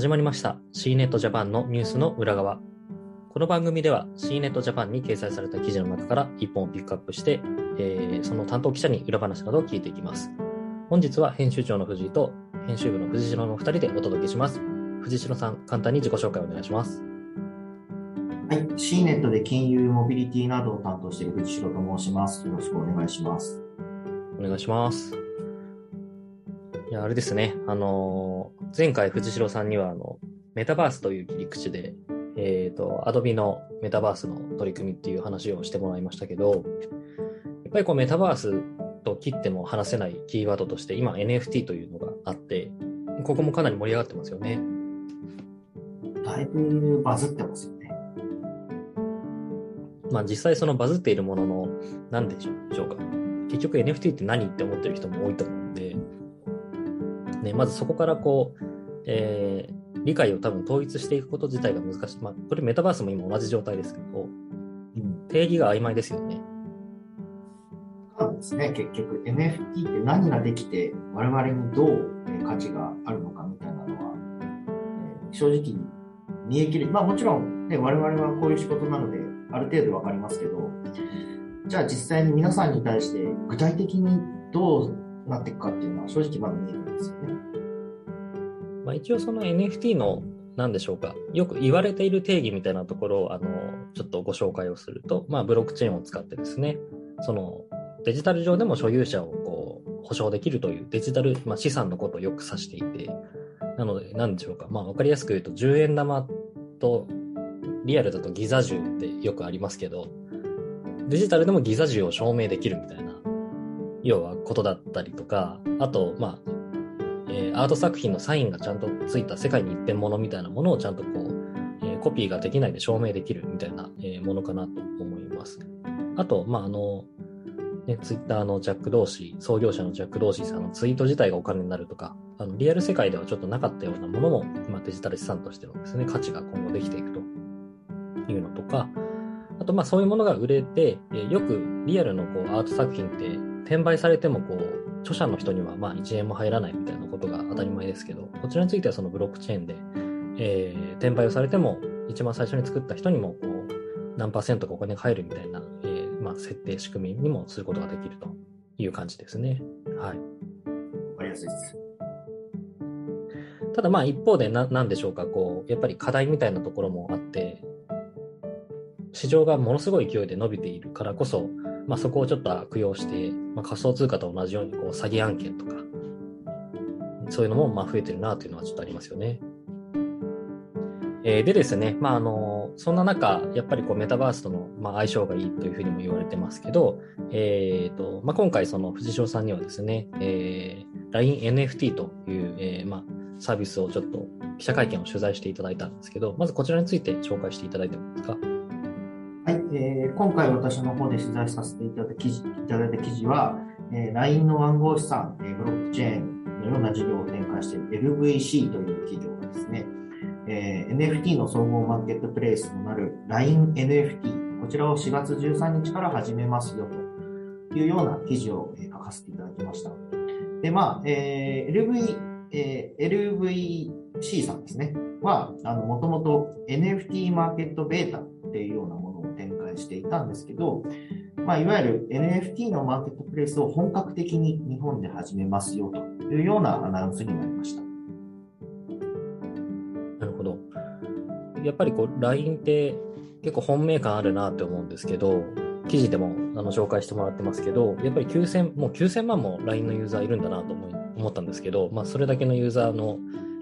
始まりました C ネットジャパンのニュースの裏側。この番組では C ネットジャパンに掲載された記事の中から1本をピックアップして、えー、その担当記者に裏話などを聞いていきます。本日は編集長の藤井と編集部の藤代の2人でお届けします。藤代さん、簡単に自己紹介をお願いします。はい、C ネットで金融、モビリティなどを担当している藤代と申します。よろしくお願いします。お願いします。いや、あれですね。あのー、前回藤代さんには、あの、メタバースという切り口で、えっ、ー、と、アドビのメタバースの取り組みっていう話をしてもらいましたけど、やっぱりこうメタバースと切っても話せないキーワードとして、今 NFT というのがあって、ここもかなり盛り上がってますよね。だいぶバズってますよね。まあ実際そのバズっているものの、何でしょうか。結局 NFT って何って思ってる人も多いと思うんで、ね、まずそこからこう、えー、理解を多分統一していくこと自体が難しい。まあ、これメタバースも今同じ状態ですけど、うん、定義が曖昧ですよね。そうですね、結局 NFT って何ができて、我々にどう価値があるのかみたいなのは、えー、正直見えきれ、まあもちろん、ね、我々はこういう仕事なので、ある程度わかりますけど、じゃあ実際に皆さんに対して具体的にどうなっていくかっていうのは正直まだ見えるんですよね。まあ、一応その NFT の何でしょうかよく言われている定義みたいなところをあのちょっとご紹介をすると、まあ、ブロックチェーンを使ってですねそのデジタル上でも所有者をこう保証できるというデジタル、まあ、資産のことをよく指していてなので何でしょうか、まあ、分かりやすく言うと10円玉とリアルだとギザ銃ってよくありますけどデジタルでもギザ銃を証明できるみたいな要はことだったりとかあとまあえー、アート作品のサインがちゃんとついた世界に一点ものみたいなものをちゃんとこう、えー、コピーができないで証明できるみたいな、えー、ものかなと思います。あと、まあ、あの、ね、ツイッターのジャック・ドーシー、創業者のジャック・ドーシーさんのツイート自体がお金になるとか、あのリアル世界ではちょっとなかったようなものも、今デジタル資産としてのですね、価値が今後できていくというのとか、あと、まあそういうものが売れて、えよくリアルのこうアート作品って転売されてもこう著者の人にはまあ1円も入らないみたいなことが当たり前ですけど、こちらについてはそのブロックチェーンで、えー、転売をされても、一番最初に作った人にもこう何パーセントかお金が入るみたいな、えー、まあ、設定仕組みにもすることができるという感じですね。はい。わかりやすいです。ただまあ一方でな、なんでしょうか、こう、やっぱり課題みたいなところもあって、市場がものすごい勢いで伸びているからこそ、まあ、そこをちょっと悪用して、まあ、仮想通貨と同じようにこう詐欺案件とか、そういうのもまあ増えてるなというのはちょっとありますよね。えー、でですね、まあ、あの、そんな中、やっぱりこうメタバースとのまあ相性がいいというふうにも言われてますけど、えーとまあ、今回、その藤代さんにはですね、えー、LINENFT という、えーまあ、サービスをちょっと記者会見を取材していただいたんですけど、まずこちらについて紹介していただいてもいいですか？えー、今回私の方で取材させていただいた記事いただいた記事は、えー、LINE の暗号資産、えー、ブロックチェーンのような事業を展開している LVC という企業がですね、えー、NFT の総合マーケットプレイスとなる LINENFT、こちらを4月13日から始めますよというような記事を、え、書かせていただきました。で、まあ、えー、LV、えー、LVC さんですね、は、あの、もともと NFT マーケットベータっていうようなものを展していたんですけど、まあ、いわゆる NFT のマーケットプレイスを本格的に日本で始めますよというようなアナウンスになりました。なるほど。やっぱりこう LINE って結構本命感あるなって思うんですけど、記事でもあの紹介してもらってますけど、やっぱり9000、もう9000万も LINE のユーザーいるんだなと思い思ったんですけど、まあ、それだけのユーザーの、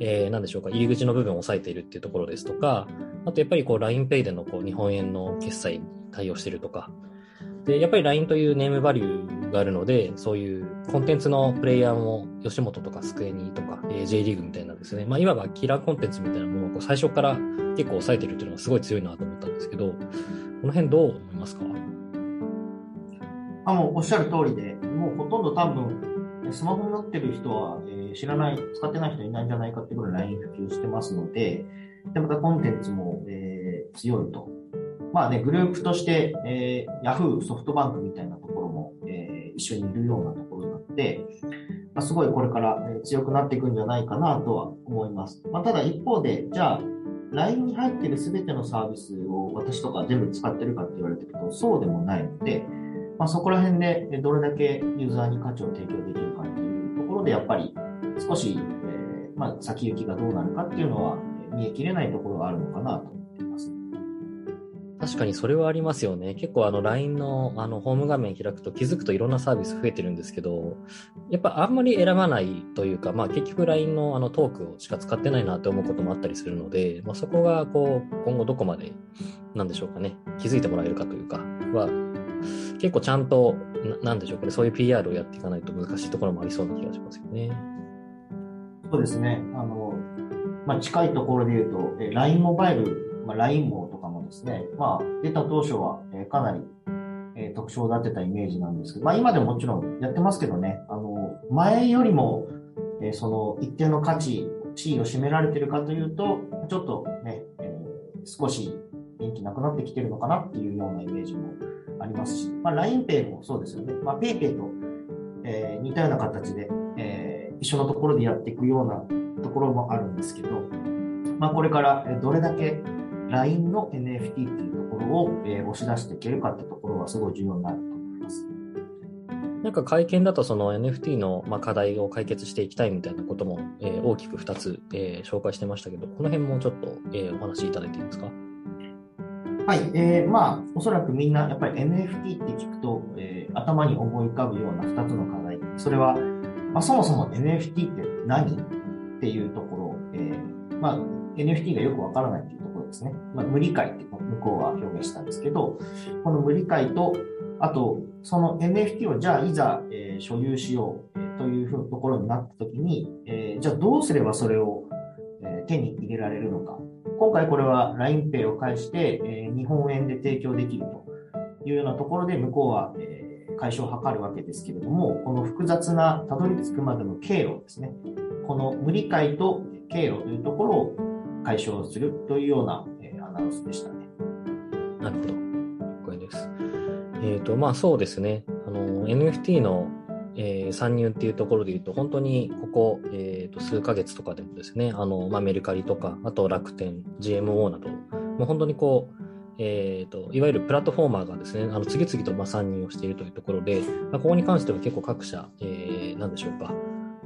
えー、なんでしょうか、入り口の部分を抑えているっていうところですとか、あとやっぱりこう LINEPay でのこう日本円の決済に対応してるとか。で、やっぱり LINE というネームバリューがあるので、そういうコンテンツのプレイヤーも吉本とかスクエニとか J リーグみたいなですね、まあいわばキラーコンテンツみたいなものをこう最初から結構抑えてるっていうのがすごい強いなと思ったんですけど、この辺どう思いますか？あもうおっしゃる通りで、もうほとんど多分、スマホになってる人は、えー、知らない、使ってない人いないんじゃないかっていうぐらい LINE 普及してますので、で、またコンテンツも、えー、強いと。まあね、グループとして、えー、Yahoo、ソフトバンクみたいなところも、えー、一緒にいるようなところなので、すごいこれから強くなっていくんじゃないかなとは思います。まあ、ただ一方で、じゃあ、LINE に入ってる全てのサービスを私とか全部使ってるかって言われてると、そうでもないので、まあ、そこら辺でどれだけユーザーに価値を提供できるかっていうところで、やっぱり少し、えー、まあ、先行きがどうなるかっていうのは見えきれないところがあるのかなと確かにそれはありますよね。結構あの LINE のあのホーム画面開くと気づくといろんなサービス増えてるんですけど、やっぱあんまり選ばないというか、まあ結局 LINE のあのトークをしか使ってないなって思うこともあったりするので、まあそこがこう今後どこまでなんでしょうかね、気づいてもらえるかというか、は結構ちゃんと、なんでしょうかね、そういう PR をやっていかないと難しいところもありそうな気がしますよね。そうですね。あの、まあ近いところで言うと、LINE モバイル、まあ、LINE 網とかもですね、まあ、出た当初は、えかなり、え特徴を立てたイメージなんですけど、まあ、今でももちろんやってますけどね、あの、前よりも、えその一定の価値、地位を占められてるかというと、ちょっとね、え、少し元気なくなってきてるのかなっていうようなイメージもありますし、まあ、LINEPay もそうですよね。まあ、PayPay と、えー、似たような形で、えー、一緒のところでやっていくようなところもあるんですけど、まあ、これからどれだけ LINE の NFT っていうところを、えー、押し出していけるかってところはすごい重要になると思います。なんか会見だとその NFT のまあ課題を解決していきたいみたいなことも、えー、大きく2つ、えー、紹介してましたけど、この辺もちょっと、えー、お話しいただいていいですか？はい、えー、まあ、おそらくみんなやっぱり NFT って聞くと、えー、頭に思い浮かぶような2つの課題。それは、まあ、そもそも NFT って何っていうところ、えーまあ、NFT がよくわからないっていうところですね。まあ、無理解って向こうは表現したんですけど、この無理解と、あと、その NFT をじゃあいざ、えー、所有しよう、というふうところになったときに、えー、じゃあどうすればそれを、え、手に入れられるのか。今回これは LINEPay を介して、え、日本円で提供できるというようなところで向こうは、え、解消を図るわけですけれども、この複雑なたどり着くまでの経路ですね。この無理解と経路というところを解消するというような、えー、アナウンスでしたね。なるほど。了解です。えっ、ー、と、まあそうですね。あの、NFT の、えー、参入っていうところで言うと、本当にここ、えー、と数ヶ月とかでもですね、あの、まあ、メルカリとか、あと楽天、GMO など、もう本当にこう、えーと、いわゆるプラットフォーマーがですね、あの次々とまあ参入をしているというところで、まあ、ここに関しては結構各社、えー、なんでしょうか、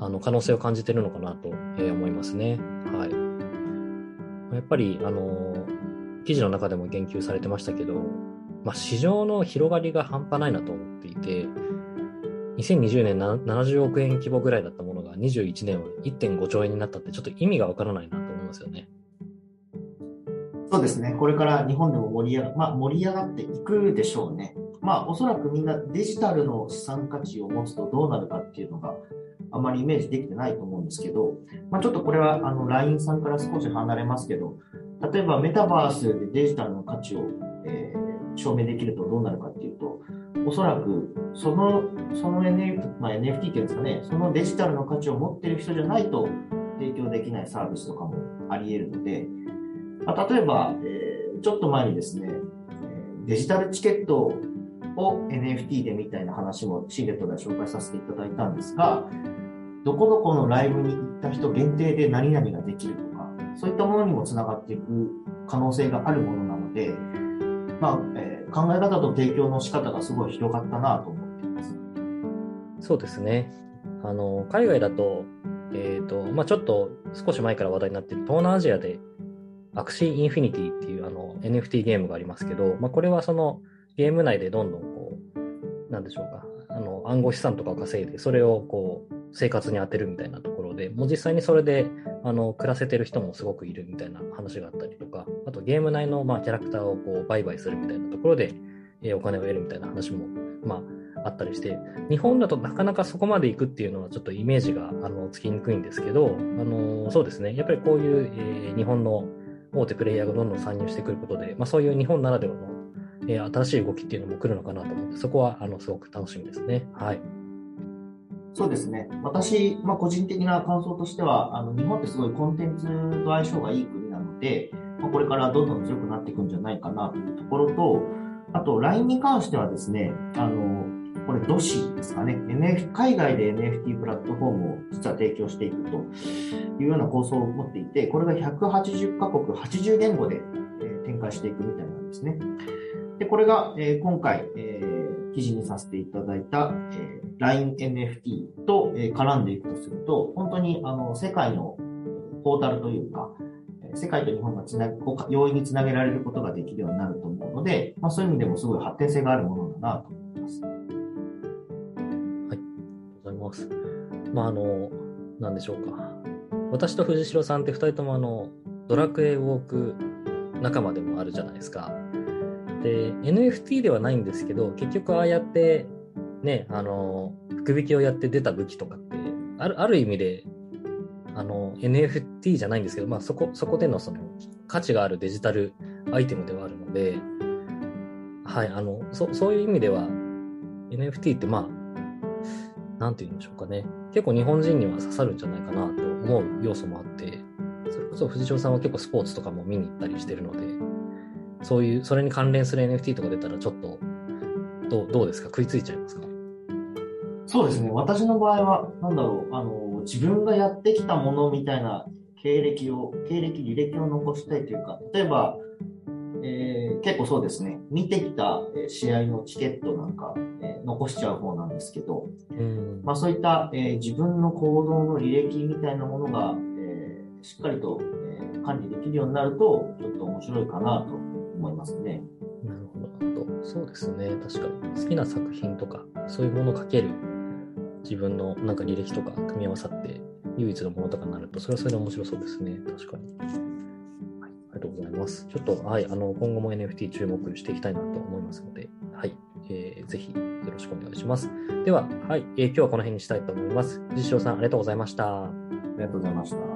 あの可能性を感じてるのかなと思いますね。はい。やっぱり、あの、記事の中でも言及されてましたけど、まあ、市場の広がりが半端ないなと思っていて、2020年70億円規模ぐらいだったものが21年は1.5兆円になったってちょっと意味がわからないなと思いますよね。そうですね。これから日本でも盛り上が,、まあ、盛り上がっていくでしょうね。まあ、おそらくみんなデジタルの資産価値を持つとどうなるかっていうのがあまりイメージできてないと思うんですけど、まあ、ちょっとこれはあの LINE さんから少し離れますけど、例えばメタバースでデジタルの価値を、えー、証明できるとどうなるかっていうと、おそらくそのその NFT,、まあ、NFT っていうんですかね、そのデジタルの価値を持ってる人じゃないと提供できないサービスとかもあり得るので、まあ、例えば、えー、ちょっと前にですね、デジタルチケットを NFT でみたいな話もシーレットで紹介させていただいたんですが、どこどこのライブに行った人限定で何々ができるとか、そういったものにもつながっていく可能性があるものなので、まあ、えー、考え方と提供の仕方がすごい広がったなと思っています。そうですね。あの、海外だと、えっ、ー、と、まあちょっと少し前から話題になってる東南アジアで Axie Infinity っていうあの NFT ゲームがありますけど、まあこれはそのゲーム内でどんどんこう、なんでしょうか、あの暗号資産とかを稼いで、それをこう、生活に充てるみたいなところで、もう実際にそれであの暮らせてる人もすごくいるみたいな話があったりとか、あとゲーム内のまあキャラクターをこう売買するみたいなところで、えー、お金を得るみたいな話も、まあ、あったりして、日本だとなかなかそこまで行くっていうのはちょっとイメージがあのつきにくいんですけど、あのそうですね、やっぱりこういう、えー、日本の大手プレイヤーがどんどん参入してくることで、まあ、そういう日本ならではの、えー、新しい動きっていうのも来るのかなと思って、そこはあのすごく楽しみですね。はい。そうですね。私、まあ、個人的な感想としては、あの日本ってすごいコンテンツと相性がいい国なので、まあ、これからどんどん強くなっていくんじゃないかなというところと、あと LINE に関してはですね、あの、これ、ドシですかね、NF、海外で NFT プラットフォームを実は提供していくというような構想を持っていて、これが180カ国80言語で、展開していくみたいなんですね。で、これが、え、今回、え、記事にさせていただいた、えー、LINENFT と、えー、絡んでいくとすると、本当にあの世界のポータルというか、世界と日本がつな容易につなげられることができるようになると思うので、まあ、そういう意味でもすごい発展性があるものだなと思います。はい、ありがとうございます。まあ、あの、なんでしょうか。私と藤代さんって2人ともあの、ドラクエウォーク仲間でもあるじゃないですか。で、NFT ではないんですけど、結局ああやって、ね、あの、福引きをやって出た武器とかって、あるある意味で、あの、NFT じゃないんですけど、まあそこ、そこでのその価値があるデジタルアイテムではあるので、はい、あの、そそういう意味では、NFT ってまあ、なんて言うんでしょうかね。結構日本人には刺さるんじゃないかなと思う要素もあって、それこそ藤代さんは結構スポーツとかも見に行ったりしてるので、そういう、それに関連する NFT とか出たらちょっと、どう、どうですか？食いついちゃいますか？そうですね。私の場合は、なんだろう、あの、自分がやってきたものみたいな経歴を、経歴、履歴を残したいというか、例えば、えー、結構そうですね、見てきた試合のチケットなんか、えー、残しちゃう方なんですけど、うん、まあ、そういった、えー、自分の行動の履歴みたいなものが、えー、しっかりと、えー、管理できるようになると、ちょっと面白いかなと思いますね。なるほど。そうですね。確かに。好きな作品とか、そういうものをかける自分のなんか履歴とか組み合わさって唯一のものとかになると、それはそれで面白そうですね。確かに。はい、ありがとうございます。ちょっと、はい、あの、今後も NFT 注目していきたいなと思いますので、はい、えー、ぜひよろしくお願いします。では、はい、えー、今日はこの辺にしたいと思います。藤代さん、ありがとうございました。ありがとうございました。